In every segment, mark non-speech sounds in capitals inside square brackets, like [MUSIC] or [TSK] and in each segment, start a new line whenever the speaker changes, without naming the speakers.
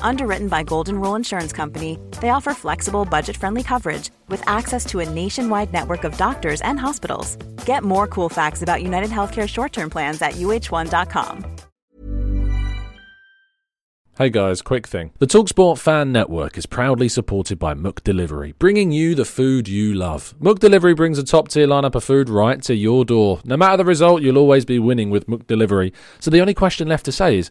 Underwritten by Golden Rule Insurance Company, they offer flexible, budget friendly coverage with access to a nationwide network of doctors and hospitals. Get more cool facts about United Healthcare short term plans at uh1.com.
Hey guys, quick thing. The Talksport Fan Network is proudly supported by McDelivery, bringing you the food you love. McDelivery brings a top tier lineup of food right to your door. No matter the result, you'll always be winning with McDelivery. So the only question left to say is,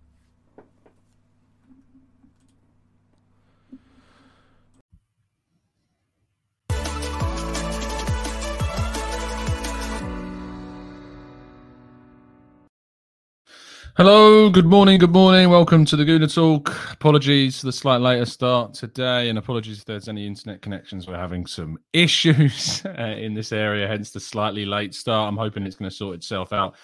Hello, good morning, good morning. Welcome to the Gooner Talk. Apologies for the slight later start today, and apologies if there's any internet connections. We're having some [LAUGHS] issues uh, in this area, hence the slightly late start. I'm hoping it's going to sort itself out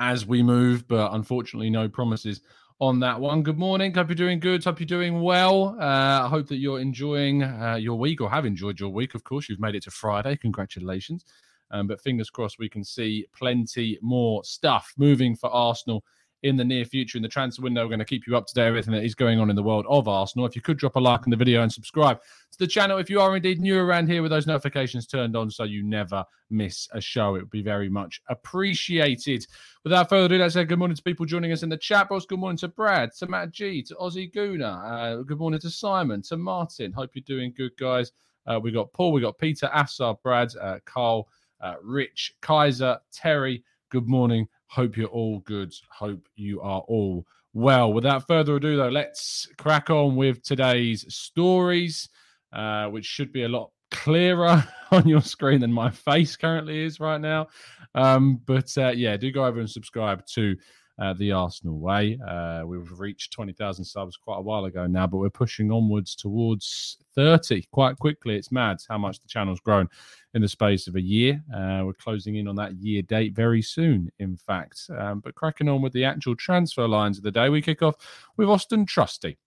as we move, but unfortunately, no promises on that one. Good morning. Hope you're doing good. Hope you're doing well. Uh, I hope that you're enjoying uh, your week or have enjoyed your week. Of course, you've made it to Friday. Congratulations. Um, but fingers crossed, we can see plenty more stuff moving for Arsenal in the near future in the transfer window. We're going to keep you up to date everything that is going on in the world of Arsenal. If you could drop a like on the video and subscribe to the channel if you are indeed new around here with those notifications turned on so you never miss a show. It would be very much appreciated. Without further ado, let's say good morning to people joining us in the chat box. Good morning to Brad, to Matt G, to Ozzy Guna. Uh, good morning to Simon, to Martin. Hope you're doing good, guys. Uh, we got Paul, we got Peter, Assar, Brad, uh, Carl, uh, Rich, Kaiser, Terry. Good morning Hope you're all good. Hope you are all well. Without further ado, though, let's crack on with today's stories, uh, which should be a lot clearer [LAUGHS] on your screen than my face currently is right now. Um, but uh, yeah, do go over and subscribe to uh, the Arsenal way. Uh, we've reached 20,000 subs quite a while ago now, but we're pushing onwards towards 30 quite quickly. It's mad how much the channel's grown in the space of a year. Uh, we're closing in on that year date very soon, in fact. Um, but cracking on with the actual transfer lines of the day, we kick off with Austin Trusty.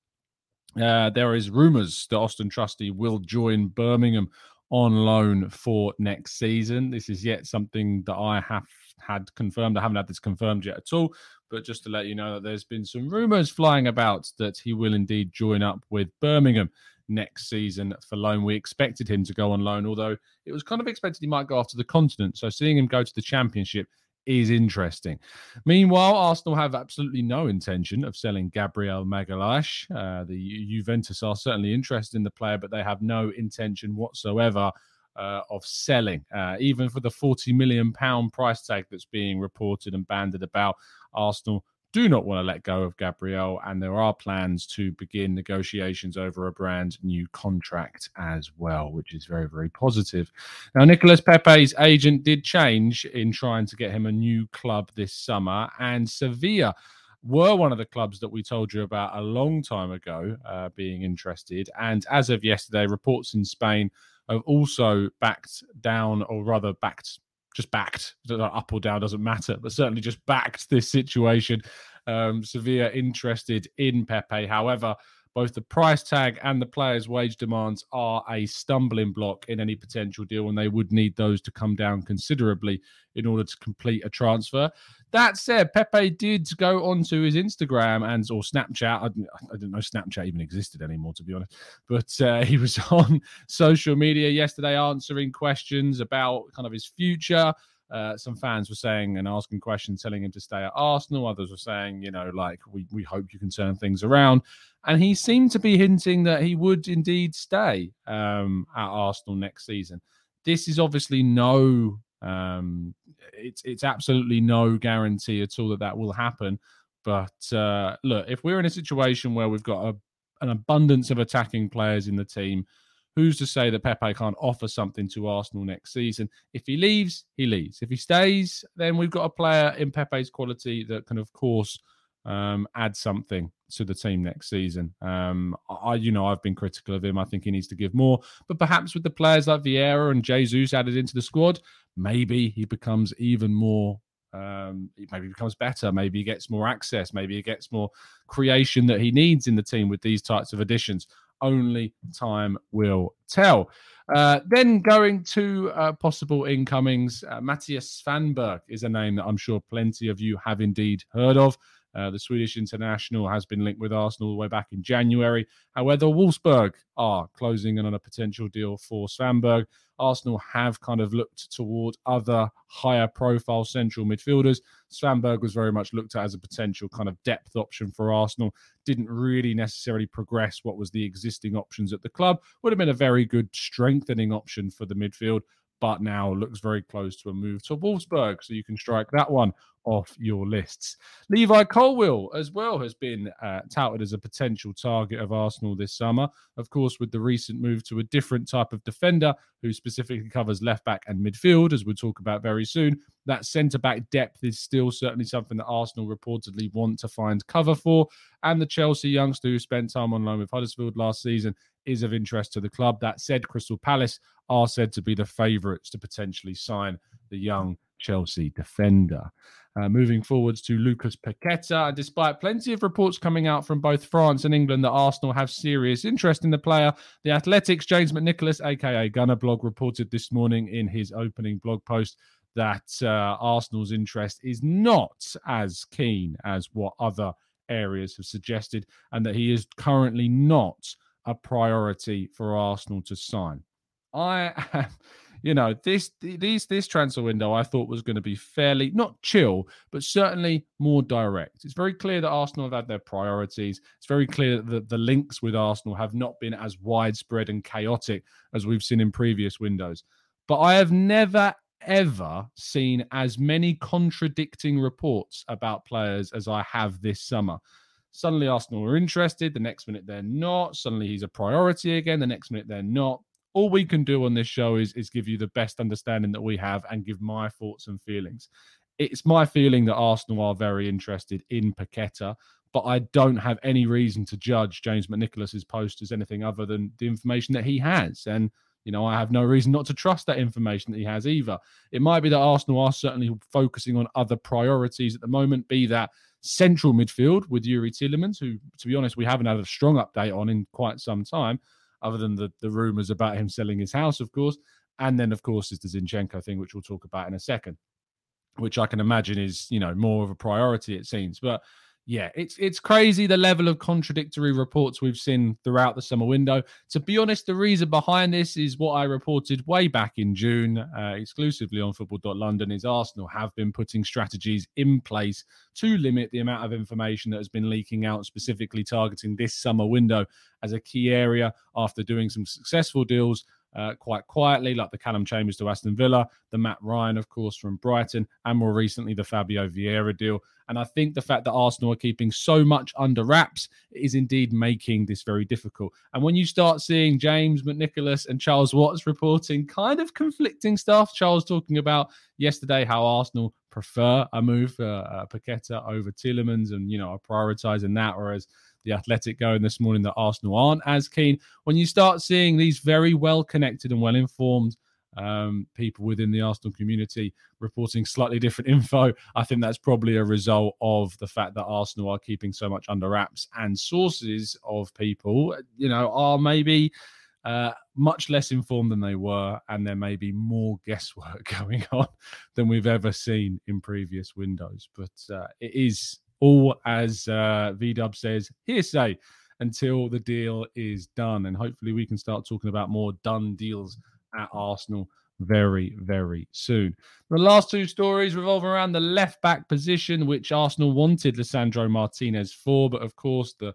Uh, there is rumours that Austin Trusty will join Birmingham on loan for next season. This is yet something that I have had confirmed. I haven't had this confirmed yet at all, but just to let you know that there's been some rumours flying about that he will indeed join up with Birmingham next season for loan. We expected him to go on loan, although it was kind of expected he might go to the continent. So seeing him go to the championship is interesting. Meanwhile, Arsenal have absolutely no intention of selling Gabriel Magalhaes. Uh, the Juventus are certainly interested in the player, but they have no intention whatsoever uh, of selling, uh, even for the 40 million pound price tag that's being reported and banded about. Arsenal do not want to let go of Gabriel, and there are plans to begin negotiations over a brand new contract as well, which is very, very positive. Now, Nicolas Pepe's agent did change in trying to get him a new club this summer, and Sevilla were one of the clubs that we told you about a long time ago uh, being interested. And as of yesterday, reports in Spain have also backed down, or rather backed, just backed, up or down doesn't matter, but certainly just backed this situation. Um, Sevilla interested in Pepe. However, both the price tag and the players' wage demands are a stumbling block in any potential deal, and they would need those to come down considerably in order to complete a transfer. That said, Pepe did go onto his Instagram and or Snapchat. I, I didn't know Snapchat even existed anymore, to be honest. But uh, [LAUGHS] he was on social media yesterday answering questions about kind of his future. Uh, some fans were saying and asking questions, telling him to stay at Arsenal. Others were saying, you know, like we we hope you can turn things around. And he seemed to be hinting that he would indeed stay um, at Arsenal next season. This is obviously no, um, it's it's absolutely no guarantee at all that that will happen. But uh, look, if we're in a situation where we've got a an abundance of attacking players in the team. Who's to say that Pepe can't offer something to Arsenal next season? If he leaves, he leaves. If he stays, then we've got a player in Pepe's quality that can, of course, um, add something to the team next season. Um, I, you know, I've been critical of him. I think he needs to give more, but perhaps with the players like Vieira and Jesus added into the squad, maybe he becomes even more. Um, maybe he becomes better. Maybe he gets more access. Maybe he gets more creation that he needs in the team with these types of additions. Only time will tell. Uh, then going to uh, possible incomings, uh, Mattias Svanberg is a name that I'm sure plenty of you have indeed heard of. Uh, the Swedish international has been linked with Arsenal all the way back in January. However, Wolfsburg are closing in on a potential deal for Svanberg. Arsenal have kind of looked toward other higher profile central midfielders. Svanberg was very much looked at as a potential kind of depth option for Arsenal. Didn't really necessarily progress what was the existing options at the club. Would have been a very good strengthening option for the midfield but now looks very close to a move to Wolfsburg. So you can strike that one off your lists. Levi Colwill as well has been uh, touted as a potential target of Arsenal this summer. Of course, with the recent move to a different type of defender who specifically covers left back and midfield, as we'll talk about very soon, that centre back depth is still certainly something that Arsenal reportedly want to find cover for. And the Chelsea youngster who spent time on loan with Huddersfield last season is of interest to the club. That said, Crystal Palace are said to be the favourites to potentially sign the young Chelsea defender. Uh, moving forwards to Lucas Paqueta, despite plenty of reports coming out from both France and England that Arsenal have serious interest in the player, the Athletics James McNicholas, aka Gunnerblog, reported this morning in his opening blog post that uh, Arsenal's interest is not as keen as what other areas have suggested, and that he is currently not a priority for Arsenal to sign. I, you know, this these this transfer window I thought was going to be fairly not chill, but certainly more direct. It's very clear that Arsenal have had their priorities. It's very clear that the links with Arsenal have not been as widespread and chaotic as we've seen in previous windows. But I have never ever seen as many contradicting reports about players as I have this summer. Suddenly, Arsenal are interested. The next minute, they're not. Suddenly, he's a priority again. The next minute, they're not. All we can do on this show is, is give you the best understanding that we have and give my thoughts and feelings. It's my feeling that Arsenal are very interested in Paqueta, but I don't have any reason to judge James McNicholas's post as anything other than the information that he has. And you know, I have no reason not to trust that information that he has either. It might be that Arsenal are certainly focusing on other priorities at the moment, be that central midfield with Youri Tielemans, who, to be honest, we haven't had a strong update on in quite some time, other than the, the rumours about him selling his house, of course. And then, of course, is the Zinchenko thing, which we'll talk about in a second, which I can imagine is, you know, more of a priority, it seems. But yeah, it's it's crazy the level of contradictory reports we've seen throughout the summer window. To be honest, the reason behind this is what I reported way back in June, uh, exclusively on Football.London, is Arsenal have been putting strategies in place to limit the amount of information that has been leaking out, specifically targeting this summer window as a key area after doing some successful deals uh, quite quietly, like the Calum Chambers to Aston Villa, the Mat Ryan, of course, from Brighton, and more recently the Fabio Vieira deal. And I think the fact that Arsenal are keeping so much under wraps is indeed making this very difficult. And when you start seeing James McNicholas and Charles Watts reporting kind of conflicting stuff, Charles talking about yesterday how Arsenal prefer a move for uh, Paqueta over Tielemans and, you know, are prioritizing that, whereas the Athletic going this morning that Arsenal aren't as keen. When you start seeing these very well connected and well informed um, people within the Arsenal community reporting slightly different [LAUGHS] info, I think that's probably a result of the fact that Arsenal are keeping so much under wraps and sources of people, you know, are maybe. Uh, much less informed than they were, and there may be more [LAUGHS] guesswork [LAUGHS] going on than we've ever seen in previous windows. But uh, it is all as uh, Dub says, hearsay until the deal is done. And hopefully we can start talking about more done deals at Arsenal very, very soon. The last two stories revolve around the left back position, which Arsenal wanted Lisandro Martinez for, but of course the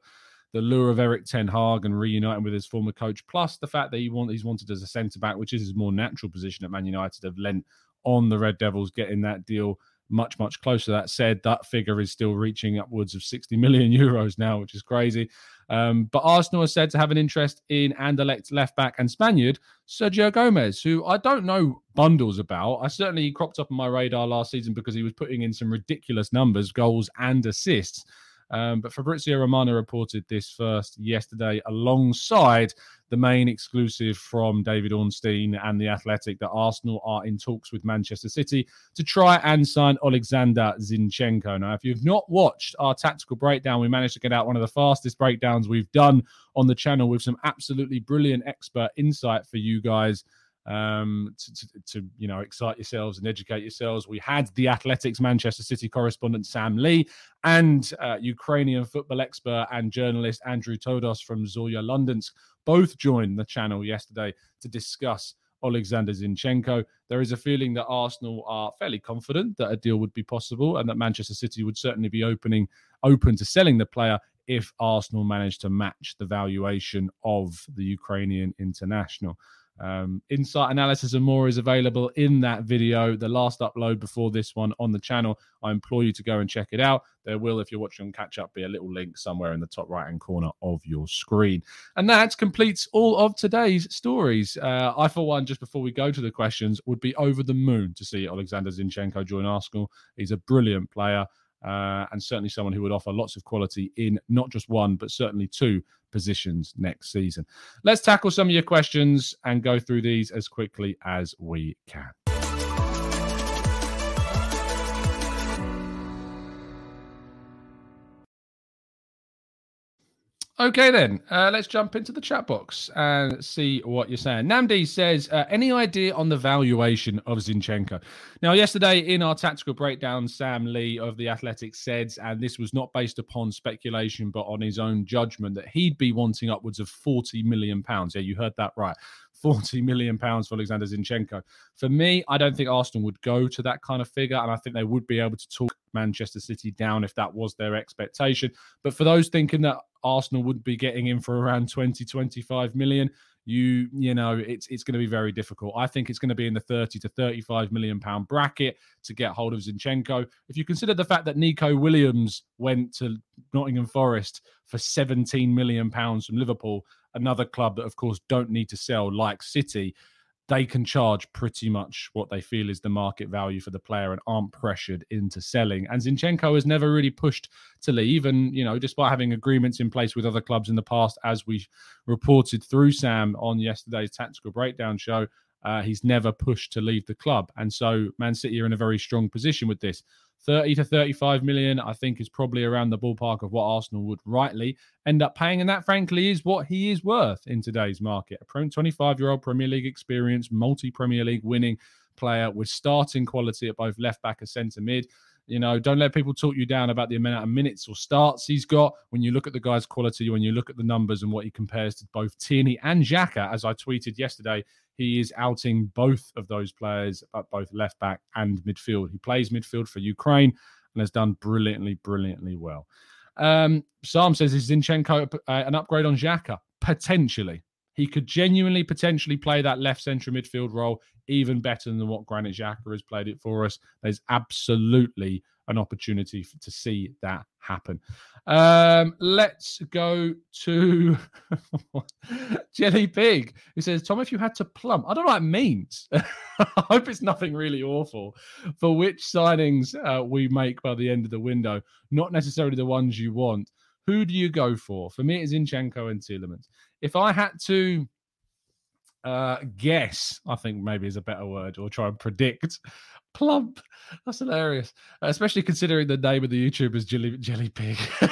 the lure of Erik Ten Hag and reuniting with his former coach, plus the fact that he want, he's wanted as a centre back, which is his more natural position at Man United, have lent on the Red Devils getting that deal much, much closer. That said, that figure is still reaching upwards of 60 million euros now, which is crazy. Um, but Arsenal are said to have an interest in Anderlecht left back and Spaniard Sergio Gomez, who I don't know bundles about. I certainly cropped up on my radar last season because he was putting in some ridiculous numbers, goals and assists. Um, but Fabrizio Romano reported this first yesterday alongside the main exclusive from David Ornstein and The Athletic that Arsenal are in talks with Manchester City to try and sign Alexander Zinchenko. Now, if you've not watched our tactical breakdown, we managed to get out one of the fastest breakdowns we've done on the channel with some absolutely brilliant expert insight for you guys um, to, to, to, you know excite yourselves and educate yourselves. We had the Athletics Manchester City correspondent Sam Lee and uh, Ukrainian football expert and journalist Andrew Todos from Zorya Londonsk both joined the channel yesterday to discuss Alexander Zinchenko. There is a feeling that Arsenal are fairly confident that a deal would be possible and that Manchester City would certainly be opening open to selling the player if Arsenal managed to match the valuation of the Ukrainian international. Um, insight analysis and more is available in that video, the last upload before this one on the channel. I implore you to go and check it out. There will, if you're watching on catch up, be a little link somewhere in the top right hand corner of your screen. And that completes all of today's stories. Uh, I, for one, just before we go to the questions, would be over the moon to see Alexander Zinchenko join Arsenal. He's a brilliant player. Uh, and certainly someone who would offer lots of quality in not just one, but certainly two positions next season. Let's tackle some of your questions and go through these as quickly as we can. Okay, then uh, let's jump into the chat box and see what you're saying. Namdi says, uh, "Any idea on the valuation of Zinchenko?" Now, yesterday in our tactical breakdown, Sam Lee of the Athletic said, and this was not based upon speculation but on his own judgment, that he'd be wanting upwards of forty million pounds. Yeah, you heard that right. 40 million pounds for Alexander Zinchenko. For me, I don't think Arsenal would go to that kind of figure, and I think they would be able to talk Manchester City down if that was their expectation. But for those thinking that Arsenal would be getting in for around 20, 25 million, you you know it's it's going to be very difficult. I think it's going to be in the 30 to 35 million pound bracket to get hold of Zinchenko. If you consider the fact that Neco Williams went to Nottingham Forest for 17 million pounds from Liverpool another club that, of course, don't need to sell, like City, they can charge pretty much what they feel is the market value for the player and aren't pressured into selling. And Zinchenko has never really pushed to leave. And, you know, despite having agreements in place with other clubs in the past, as we reported through Sam on yesterday's tactical breakdown show, uh, he's never pushed to leave the club. And so Man City are in a very strong position with this. 30 to 35 million, I think, is probably around the ballpark of what Arsenal would rightly end up paying. And that, frankly, is what he is worth in today's market. A 25 year old Premier League experience, multi Premier League winning player with starting quality at both left back and centre mid. You know, don't let people talk you down about the amount of minutes or starts he's got. When you look at the guy's quality, when you look at the numbers and what he compares to both Tierney and Xhaka, as I tweeted yesterday, he is outing both of those players at both left back and midfield. He plays midfield for Ukraine and has done brilliantly, brilliantly well. Um, Sam says, is Zinchenko uh, an upgrade on Xhaka? Potentially. He could genuinely potentially play that left central midfield role even better than what Granit Xhaka has played it for us. There's absolutely an opportunity to see that happen. Um, let's go to [LAUGHS] Jelly Pig, who says, Tom, if you had to plump, I don't know what it means. [LAUGHS] I hope it's nothing really awful for which signings uh, we make by the end of the window, not necessarily the ones you want. Who do you go for? For me, it's Zinchenko and Tielemans. If I had to uh, guess, I think maybe is a better word, or try and predict. Plump. That's hilarious, uh, especially considering the name of the YouTuber is Jelly, Jelly Pig. [LAUGHS]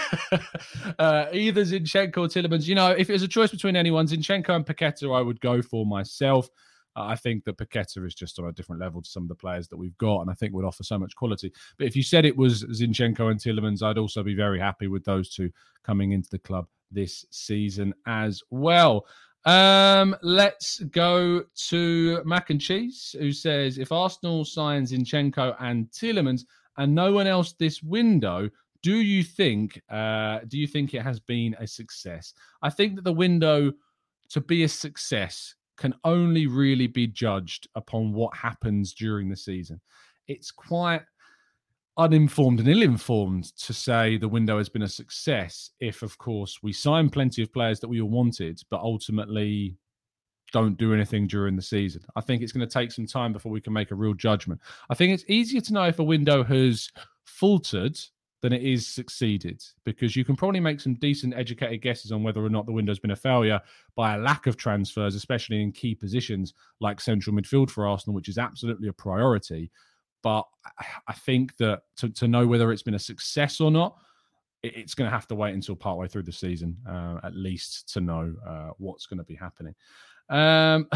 uh, either Zinchenko or Tielemans. You know, if it was a choice between anyone, Zinchenko and Paqueta, I would go for myself. Uh, I think that Paqueta is just on a different level to some of the players that we've got, and I think would offer so much quality. But if you said it was Zinchenko and Tielemans, I'd also be very happy with those two coming into the club this season as well. Um, let's go to Mac and Cheese, who says if Arsenal signs Inchenko and Tielemans and no one else this window, do you think uh, do you think it has been a success? I think that the window to be a success can only really be judged upon what happens during the season. It's quite uninformed and ill-informed to say the window has been a success if of course we sign plenty of players that we all wanted but ultimately don't do anything during the season. I think it's going to take some time before we can make a real judgment. I think it's easier to know if a window has faltered than it is succeeded because you can probably make some decent educated guesses on whether or not the window's been a failure by a lack of transfers, especially in key positions like central midfield for Arsenal, which is absolutely a priority. But I think that to, to know whether it's been a success or not, it's going to have to wait until partway through the season, uh, at least, to know uh, what's going to be happening. Um, [LAUGHS]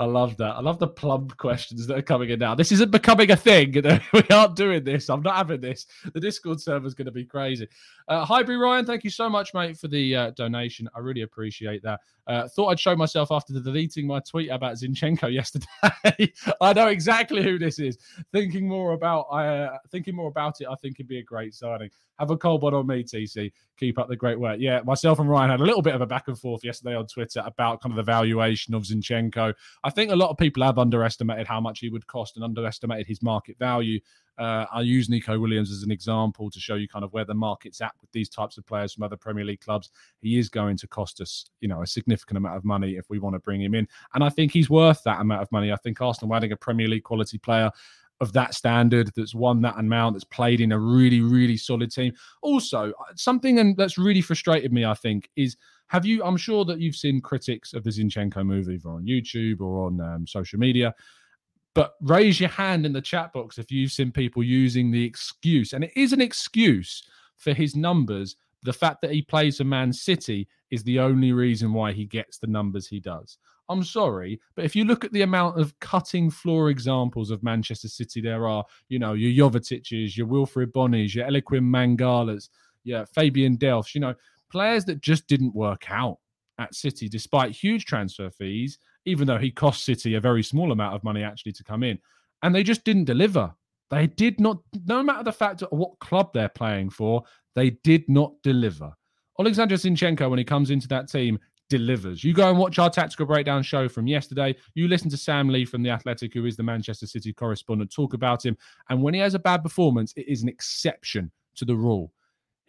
I love that. I love the plumb questions that are coming in now. This isn't becoming a thing. [LAUGHS] we aren't doing this. I'm not having this. The Discord server is going to be crazy. Uh, Highbury Ryan, thank you so much, mate, for the uh, donation. I really appreciate that. Uh, thought I'd show myself after deleting my tweet about Zinchenko [LAUGHS] yesterday. I know exactly who this is. Thinking more about, uh, thinking more about it, I think it'd be a great signing. Have a cold one on me, TC. Keep up the great work. Yeah, myself and Ryan had a little bit of a back and forth yesterday on Twitter about kind of the valuation of Zinchenko. I think a lot of people have underestimated how much he would cost and underestimated his market value. Uh, I use Neco Williams as an example to show you kind of where the market's at with these types of players from other Premier League clubs. He is going to cost us, you know, a significant amount of money if we want to bring him in, and I think he's worth that amount of money. I think Arsenal adding a Premier League quality player of that standard that's won that amount that's played in a really really solid team also uh, something that's really frustrated me i think is have you i'm sure that you've seen critics of the zinchenko movie either on youtube or on um, social media but raise your hand in the chat box if you've seen people using the excuse. And it is an excuse for his numbers. The fact that he plays for man city is the only reason why he gets the numbers he does. I'm sorry, but if you look at the amount of cutting floor examples of Manchester City there are, you know, your Jovetiches, your Wilfried Bonnies, your Eliaquim Mangalas, yeah, Fabian Delphs, you know, players that just didn't work out at City despite huge transfer fees, even though he cost City a very small amount of money actually to come in. And they just didn't deliver. They did not, no matter the fact of what club they're playing for, they did not deliver. Alexander Zinchenko, when he comes into that team, delivers. You go and watch our tactical breakdown show from yesterday. You listen to Sam Lee from The Athletic, who is the Manchester City correspondent, talk about him. And when he has a bad performance, it is an exception to the rule.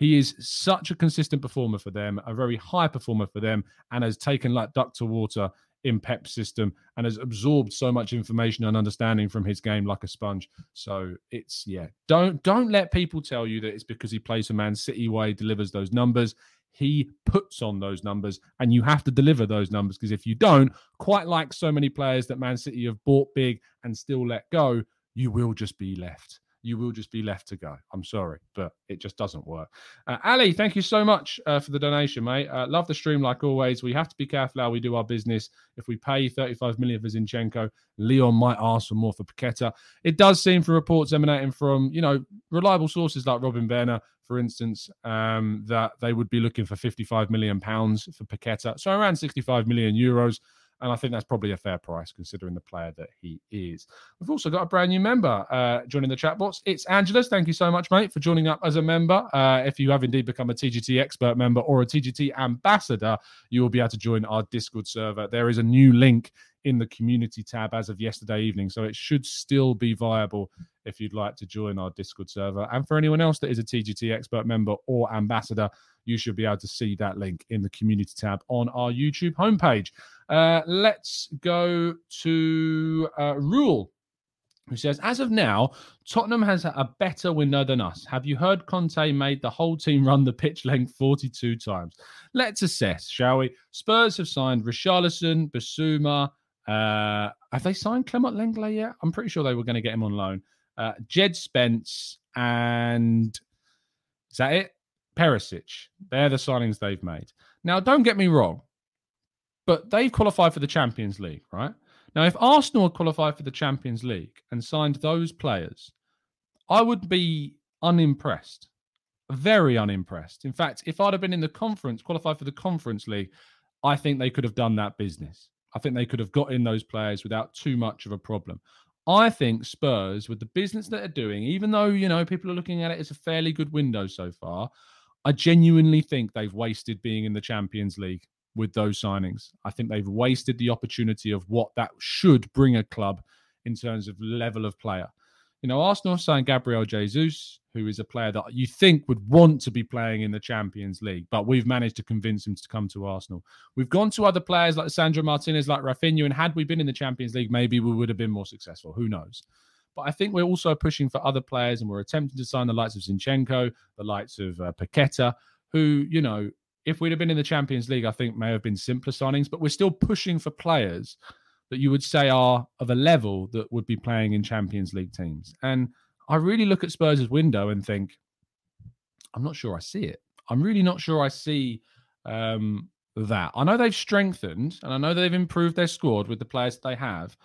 He is such a consistent performer for them, a very high performer for them, and has taken like duck to water in Pep system and has absorbed so much information and understanding from his game like a sponge. So it's yeah, don't don't let people tell you that it's because he plays a Man City way delivers those numbers he puts on those numbers and you have to deliver those numbers because if you don't quite like so many players that man city have bought big and still let go you will just be left you will just be left to go. I'm sorry, but it just doesn't work. Uh, Ali, thank you so much uh, for the donation, mate. Uh, love the stream like always. We have to be careful how we do our business. If we pay 35 million for Zinchenko, Lyon might ask for more for Paqueta. It does seem from reports emanating from, you know, reliable sources like Robin Werner, for instance, um, that they would be looking for 55 million pounds for Paqueta. So around 65 million euros. And I think that's probably a fair price considering the player that he is. We've also got a brand new member uh, joining the chat box. It's Angelus. Thank you so much, mate, for joining up as a member. Uh, if you have indeed become a TGT expert member or a TGT ambassador, you will be able to join our Discord server. There is a new link in the community tab as of yesterday evening. So it should still be viable if you'd like to join our Discord server. And for anyone else that is a TGT expert member or ambassador, you should be able to see that link in the community tab on our YouTube homepage. Uh, let's go to uh, Rule, who says, As of now, Tottenham has a better window than us. Have you heard Conte made the whole team run the pitch length 42 times? Let's assess, shall we? Spurs have signed Richarlison, Bissouma. Uh, have they signed Clement Lenglet yet? I'm pretty sure they were going to get him on loan. Uh, Jed Spence and is that it? Perisic. They're the signings they've made. Now, don't get me wrong, but they've qualified for the Champions League, right? Now, if Arsenal qualified for the Champions League and signed those players, I would be unimpressed. Very unimpressed. In fact, if I'd have been in the conference, qualified for the Conference League, I think they could have done that business. I think they could have got in those players without too much of a problem. I think Spurs, with the business that they're doing, even though, you know, people are looking at it as a fairly good window so far, I genuinely think they've wasted being in the Champions League with those signings. I think they've wasted the opportunity of what that should bring a club in terms of level of player. You know, Arsenal signed Gabriel Jesus, who is a player that you think would want to be playing in the Champions League, but we've managed to convince him to come to Arsenal. We've gone to other players like Sandro Martinez, like Raphinha, and had we been in the Champions League, maybe we would have been more successful. Who knows? But I think we're also pushing for other players, and we're attempting to sign the likes of Zinchenko, the likes of uh, Paqueta, who, you know, if we'd have been in the Champions League, I think may have been simpler signings, but we're still pushing for players that you would say are of a level that would be playing in Champions League teams. And I really look at Spurs' window and think, I'm not sure I see it. I'm really not sure I see um, that. I know they've strengthened and I know they've improved their squad with the players that they have,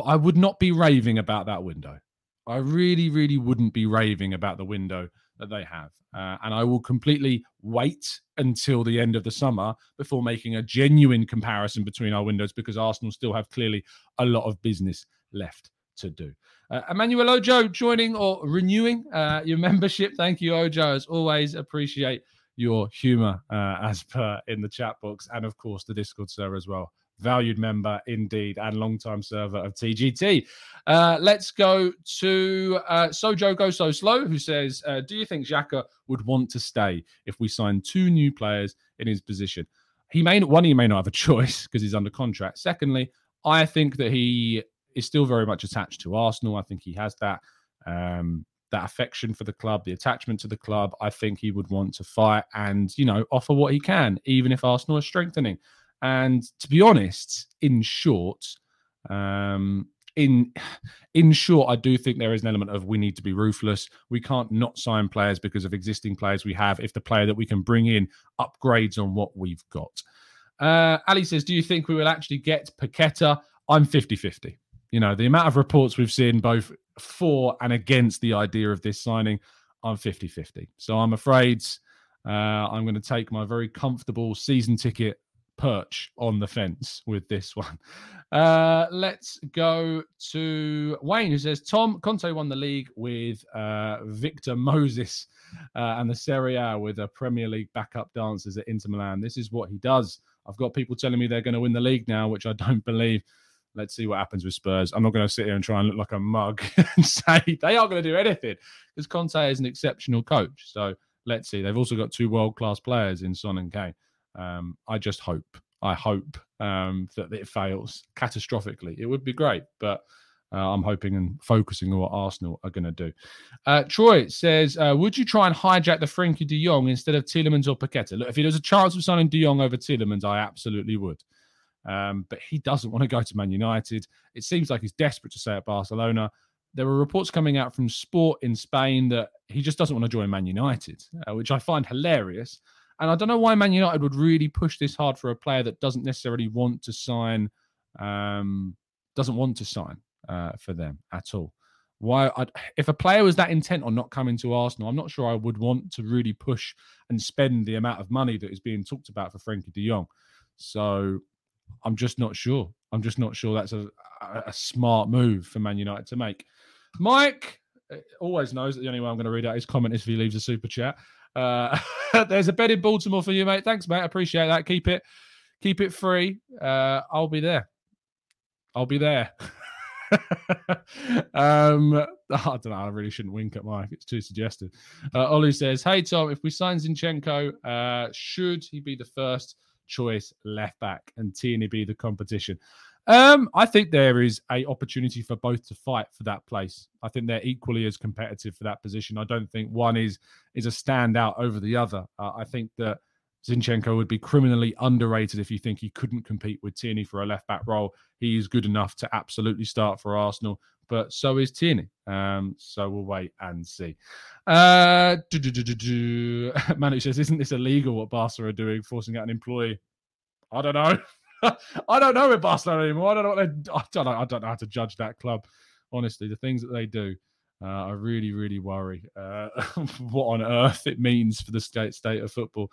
but I would not be raving about that window. I really, really wouldn't be raving about the window that they have. Uh, and I will completely wait until the end of the summer before making a genuine comparison between our windows because Arsenal still have clearly a lot of business left to do. Uh, Emmanuel Ojo joining or renewing uh, your [LAUGHS] membership. Thank you, Ojo. As always, appreciate your humor uh, as per in the chat box and, of course, the Discord server as well valued member indeed and long-time server of TGT. Uh, let's go to uh, Sojo Go So Slow, who says, uh, "Do you think Xhaka would want to stay if we sign two new players in his position? He may one, he may not have a [LAUGHS] choice because he's under contract. Secondly, I think that he is still very much attached to Arsenal. I think he has that." Um, that affection for the club, the attachment to the club, I think he would want to fight and, you know, offer what he can, even if Arsenal are strengthening. And to be honest, in short, um, in in short, I do think there is an element of we need to be ruthless. We can't not sign players because of existing players we have. If the player that we can bring in upgrades on what we've got. Uh, Ali says, Do you think we will actually get Paqueta? I'm 50 50. You know, the amount of reports we've seen both for and against the idea of this signing, I'm 50 50. So I'm afraid uh, I'm going to take my very comfortable season ticket perch on the fence with this [LAUGHS] one. Uh, let's go to Wayne, who says Tom Conte won the league with uh, Victor Moses uh, and the Serie A with a Premier League backup dancers at Inter Milan. This is what he does. I've got people telling me they're going to win the league now, which I don't believe. Let's see what happens with Spurs. I'm not going to sit here and try and look like a mug [LAUGHS] and say they are going to do anything because Conte is an exceptional coach. So let's see. They've also got two world class players in Son and Kane. Um, I just hope, I hope um, that it fails catastrophically. It would be great, but uh, I'm hoping and focusing on what Arsenal are going to do. Uh, Troy says, uh, "Would you try and hijack the Frenkie De Jong instead of Tielemans or Paqueta? Look, if there was a chance of signing De Jong over Tielemans, I absolutely would. Um, but he doesn't want to go to Man United. It seems like he's desperate to stay at Barcelona. There were reports coming out from Sport in Spain that he just doesn't want to join Man United, uh, which I find hilarious. And I don't know why Man United would really push this hard for a player that doesn't necessarily want to sign, um, doesn't want to sign uh, for them at all. Why, I'd, if a player was that intent on not coming to Arsenal, I'm not sure I would want to really push and spend the amount of money that is being talked about for Frenkie De Jong. So I'm just not sure. I'm just not sure that's a, a smart move for Man United to make. Mike uh, always knows that the only way I'm going to read out his comment is if he leaves a super chat. Uh, [LAUGHS] there's a bed in Baltimore for you, mate. Thanks, mate. Appreciate that. Keep it, keep it free. Uh, I'll be there. I'll be there. [LAUGHS] um, [LAUGHS] I don't know. I really shouldn't wink at Mike. It's too suggestive. Uh, Olu says, "Hey Tom, if we sign Zinchenko, uh, should he be the first choice left back and Tierney be the competition?" Um, I think there is a opportunity for both to fight for that place. I think they're equally as competitive for that position. I don't think one is is a standout over the other. Uh, I think that Zinchenko would be criminally underrated if you think he couldn't compete with Tierney for a left back role. He is good enough to absolutely start for Arsenal, but so is Tierney. Um, so we'll wait and see. Uh, [LAUGHS] Manu says, "Isn't this illegal? What Barca are doing, forcing out an employee?" I don't know. [LAUGHS] I don't know with Barcelona anymore. I don't know what they. I don't know. I don't know how to judge that club. Honestly, the things that they do, uh, I really, really worry uh, [LAUGHS] what on earth it means for the state state of football.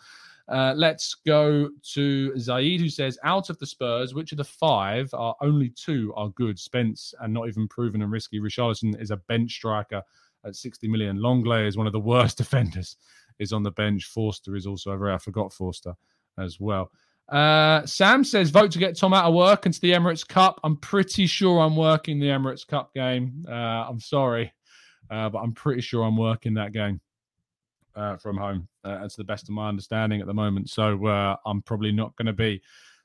Uh, let's go to Zaid, who says, "Out of the Spurs, which of the five are only two are good? Spence and not even proven and risky. Richarlison is a bench striker at 60 million. Lenglet is one of the worst [LAUGHS] defenders. Is on the bench. Forster is also over. I forgot Forster as well. Uh, Sam says, vote to get Tom out of work into the Emirates Cup. I'm pretty sure I'm working the Emirates Cup game. Uh, I'm sorry. uh, but I'm pretty sure I'm working that game uh, from home. Uh, that's the best of my understanding at the moment. So uh, I'm probably not going to be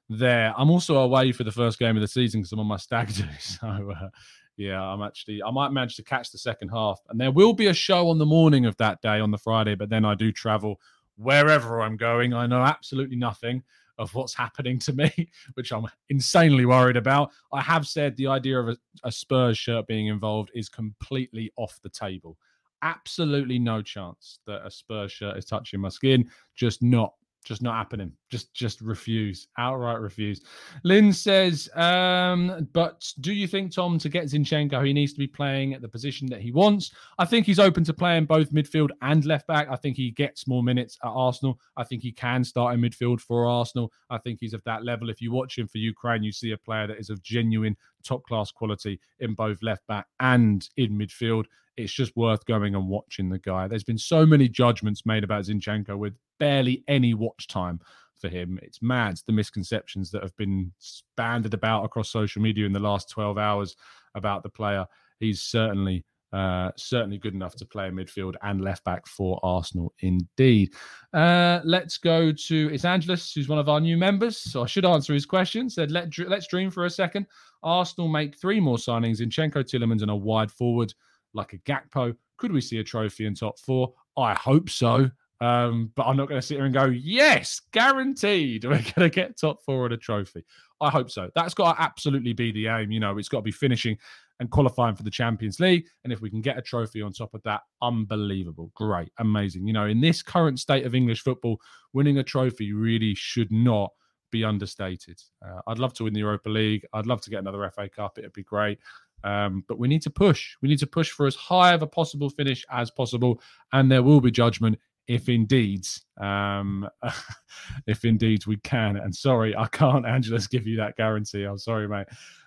there. I'm also away for the first game of the season because I'm on my stag do. [LAUGHS] So uh, yeah, I'm actually I might manage to catch the second half, and there will be a show on the morning of that day on the Friday. But then I do travel wherever I'm going. I know absolutely nothing of what's happening to me, [LAUGHS] which I'm insanely worried about. I have said the idea of a, a Spurs shirt being involved is completely off the table. Absolutely no chance that a Spurs shirt is touching my skin. Just not just not happening. Just just refuse. Outright refuse. Lynn says, um, but do you think, Tom, to get Zinchenko, he needs to be playing at the position that he wants? I think he's open to playing both midfield and left back. I think he gets more minutes at Arsenal. I think he can start in midfield for Arsenal. I think he's of that level. If you watch him for Ukraine, you see a player that is of genuine top class quality in both left back and in midfield it's just worth going and watching the guy. There's been so many judgments made about Zinchenko with barely any watch time for him. It's mad the misconceptions that have been banded about across social media in the last 12 hours about the player. He's certainly uh, certainly good enough to play midfield and left back for Arsenal, indeed. Uh, let's go to it's Angelus, who's one of our new members. So I should answer his question. Said, Let, let's dream for a second. Arsenal make three more signings: Zinchenko, Tielemans, and a wide forward like a Gakpo. Could we see a trophy in top four? I hope so. Um, but I'm not going to sit here and go, yes, guaranteed [LAUGHS] we're going to get top four and a trophy. I hope so. That's got to absolutely be the aim. You know, it's got to be finishing and qualifying for the Champions League. And if we can get a trophy on top of that, unbelievable, great, amazing. You know, in this current state of English football, winning a trophy really should not be understated. Uh, I'd love to win the Europa League. I'd love to get another FA Cup. It'd be great. Um, but we need to push. We need to push for as high of a possible finish as possible, and there will be judgment if indeed, um, [LAUGHS] if indeed we can. And sorry, I can't, [LAUGHS] Angelus, give you that guarantee. I'm sorry, mate.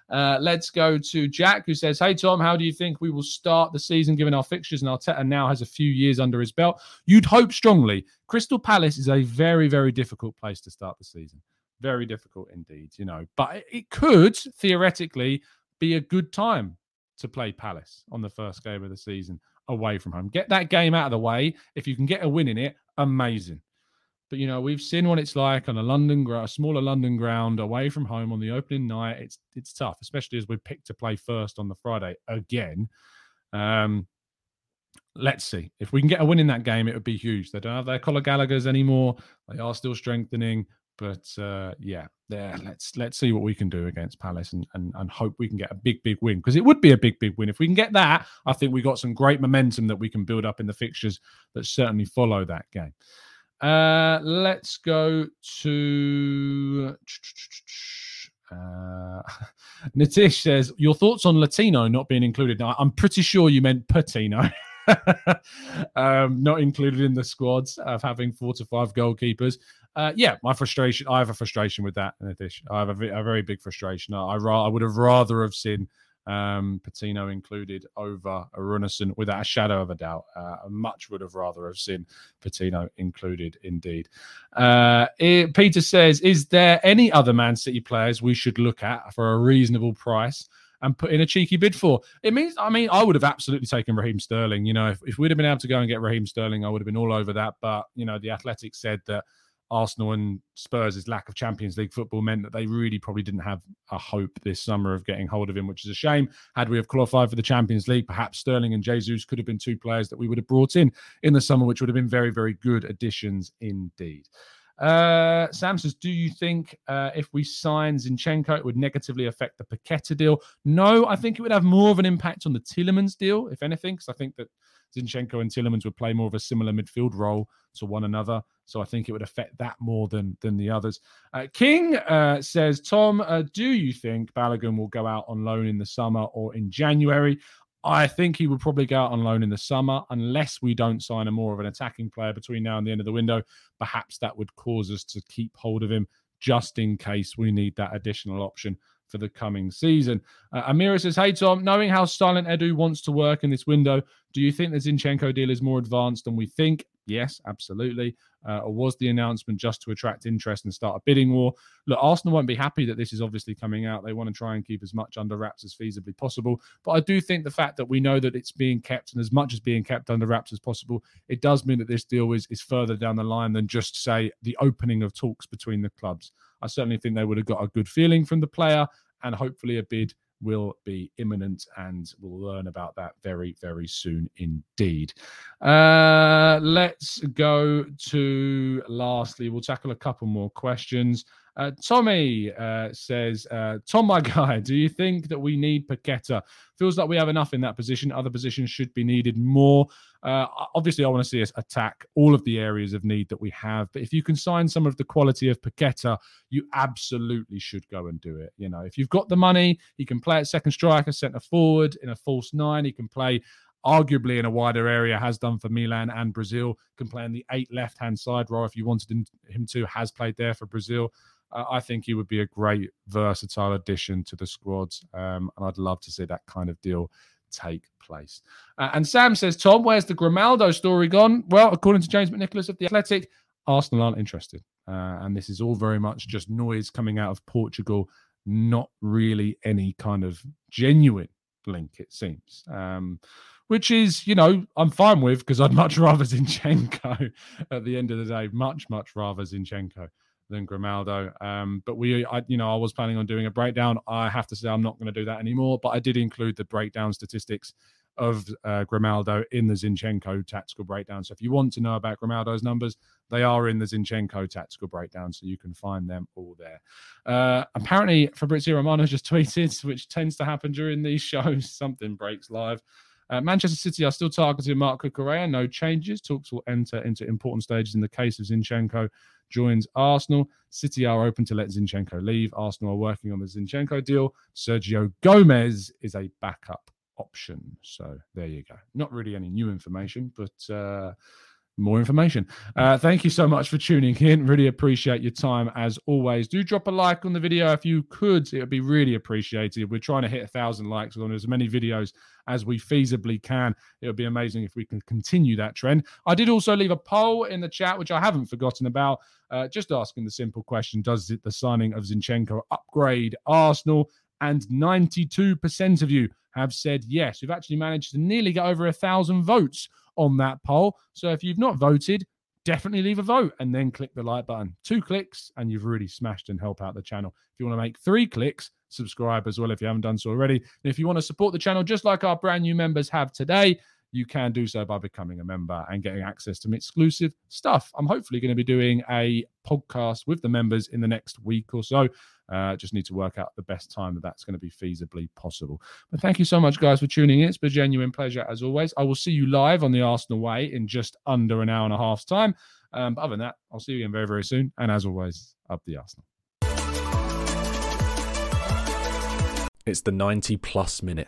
Uh, let's go to Jack, who says, Hey, Tom, how do you think we will start the season given our fixtures and Arteta now has a few years under his belt? You'd hope strongly. Crystal Palace is a very, very difficult place to start the season. Very difficult indeed, you know, but it could theoretically be a good time to play Palace on the first game of the season away from home. Get that game out of the way. If you can get a win in it, amazing. But you know, we've seen what it's like on a London a smaller London ground away from home on the opening night. It's it's tough, especially as we picked to play first on the Friday again. Um, let's see if we can get a win in that game. It would be huge. They don't have their Conor Gallagher's anymore. They are still strengthening. But uh, yeah, there. Let's let's see what we can do against Palace and, and and hope we can get a big big win because it would be a big big win if we can get that. I think we got some great momentum that we can build up in the fixtures that certainly follow that game. Uh, let's go to. [TSK] Uh, [LAUGHS] Nitish says, Your thoughts on Latino not being included? Now, I'm pretty sure you meant Patino. [LAUGHS] um, not included in the squads of having four to five goalkeepers uh, yeah, my frustration. I have a frustration with that. In addition, I have a, a very big frustration. I, I, I, would have rather have seen um, Patino included over Runarsson without a shadow of a doubt. Uh, much would have rather have seen Patino included, indeed. Uh, it, Peter says, "Is there any other Man City players we should look at for a reasonable price?" and put in a cheeky bid for. It means, I mean, I would have absolutely taken Raheem Sterling. You know, if, if we'd have been able to go and get Raheem Sterling, I would have been all over that. But, you know, the Athletic said that Arsenal and Spurs' lack of Champions League football meant that they really probably didn't have a hope this summer of getting hold of him, which is a shame. Had we have qualified for the Champions League, perhaps Sterling and Jesus could have been two players that we would have brought in in the summer, which would have been very, very good additions indeed. Uh, Sam says, Do you think uh, if we sign Zinchenko, it would negatively affect the Paqueta deal? No, I think it would have more of an impact on the Tielemans deal, if anything, because I think that Zinchenko and Tielemans would play more of a similar midfield role to one another. So I think it would affect that more than than the others. Uh, King uh, says, Tom, uh, do you think Balogun will go out on loan in the summer or in January? I think he would probably go out on loan in the summer unless we don't sign a more of an attacking player between now and the end of the window. Perhaps that would cause us to keep hold of him just in case we need that additional option for the coming season. Uh, Amira says, Hey, Tom, knowing how Silent Edu wants to work in this window, do you think the Zinchenko deal is more advanced than we think? Yes, absolutely. Uh, or was the announcement just to attract interest and start a bidding war? Look, Arsenal won't be happy that this is obviously coming out. They want to try and keep as much under wraps as feasibly possible. But I do think the fact that we know that it's being kept and as much as being kept under wraps as possible, it does mean that this deal is, is further down the line than just, say, the opening of talks between the clubs. I certainly think they would have got a good feeling from the player and hopefully a bid will be imminent, and we'll learn about that very, very soon indeed. Uh, let's go to lastly, we'll tackle a couple more questions. Uh, Tommy uh, says, uh, Tom, my [LAUGHS] guy, do you think that we need Paqueta? Feels like we have enough in that position. Other positions should be needed more. Uh, obviously, I want to see us attack all of the areas of need that we have. But if you can sign some of the quality of Paqueta, you absolutely should go and do it. You know, if you've got the money, he can play at second striker, centre forward, in a false nine. He can play arguably in a wider area, has done for Milan and Brazil, can play on the eight left hand side role if you wanted him to, has played there for Brazil I think he would be a great versatile addition to the squads, um, and I'd love to see that kind of deal take place. Uh, and Sam says, Tom, where's the Grimaldo story gone? Well, according to James McNicholas of the Athletic, Arsenal aren't interested, uh, and this is all very much just noise coming out of Portugal, not really any kind of genuine link, it seems. Um, which is, you know, I'm fine with because I'd much [LAUGHS] rather Zinchenko at the end of the day, much, much rather Zinchenko than Grimaldo. Um, but we, I, you know, I was planning on doing a breakdown. I have to say I'm not going to do that anymore. But I did include the breakdown statistics of uh, Grimaldo in the Zinchenko tactical breakdown. So if you want to know about Grimaldo's numbers, they are in the Zinchenko tactical breakdown, so you can find them all there. Uh, apparently, Fabrizio Romano just tweeted, which tends to happen during these [LAUGHS] shows. Something breaks live. Uh, Manchester City are still targeting Marc Cucurella. No changes. Talks will enter into important stages in the case of Zinchenko joins Arsenal. City are open to let Zinchenko leave. Arsenal are working on the Zinchenko deal. Sergio Gomez is a backup option. So there you go. Not really any new information, but uh, more information. Uh, thank you so much for tuning in. Really appreciate your time as always. Do drop a like on the video if you could. It would be really appreciated. We're trying to hit a thousand likes on as many videos as we feasibly can. It would be amazing if we can continue that trend. I did also leave a poll in the chat, which I haven't forgotten about, uh, just asking the simple question Does it, the signing of Zinchenko upgrade Arsenal? And 92% of you have said yes. We've actually managed to nearly get over a thousand votes on that poll. So if you've not voted, definitely leave a vote and then click the like button. Two clicks and you've really smashed and help out the channel. If you want to make three clicks, subscribe as well if you haven't done so already. And if you want to support the channel just like our brand new members have today, you can do so by becoming a member and getting access to exclusive stuff. I'm hopefully going to be doing a podcast with the members in the next week or so. Uh, just need to work out the best time that that's going to be feasibly possible. But thank you so much, guys, for tuning in. It's been a genuine pleasure as always. I will see you live on the Arsenal Way in just under an hour and a half's time. Um, but other than that, I'll see you again very, very soon. And as always, up the Arsenal.
It's the 90 plus minute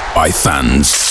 by fans.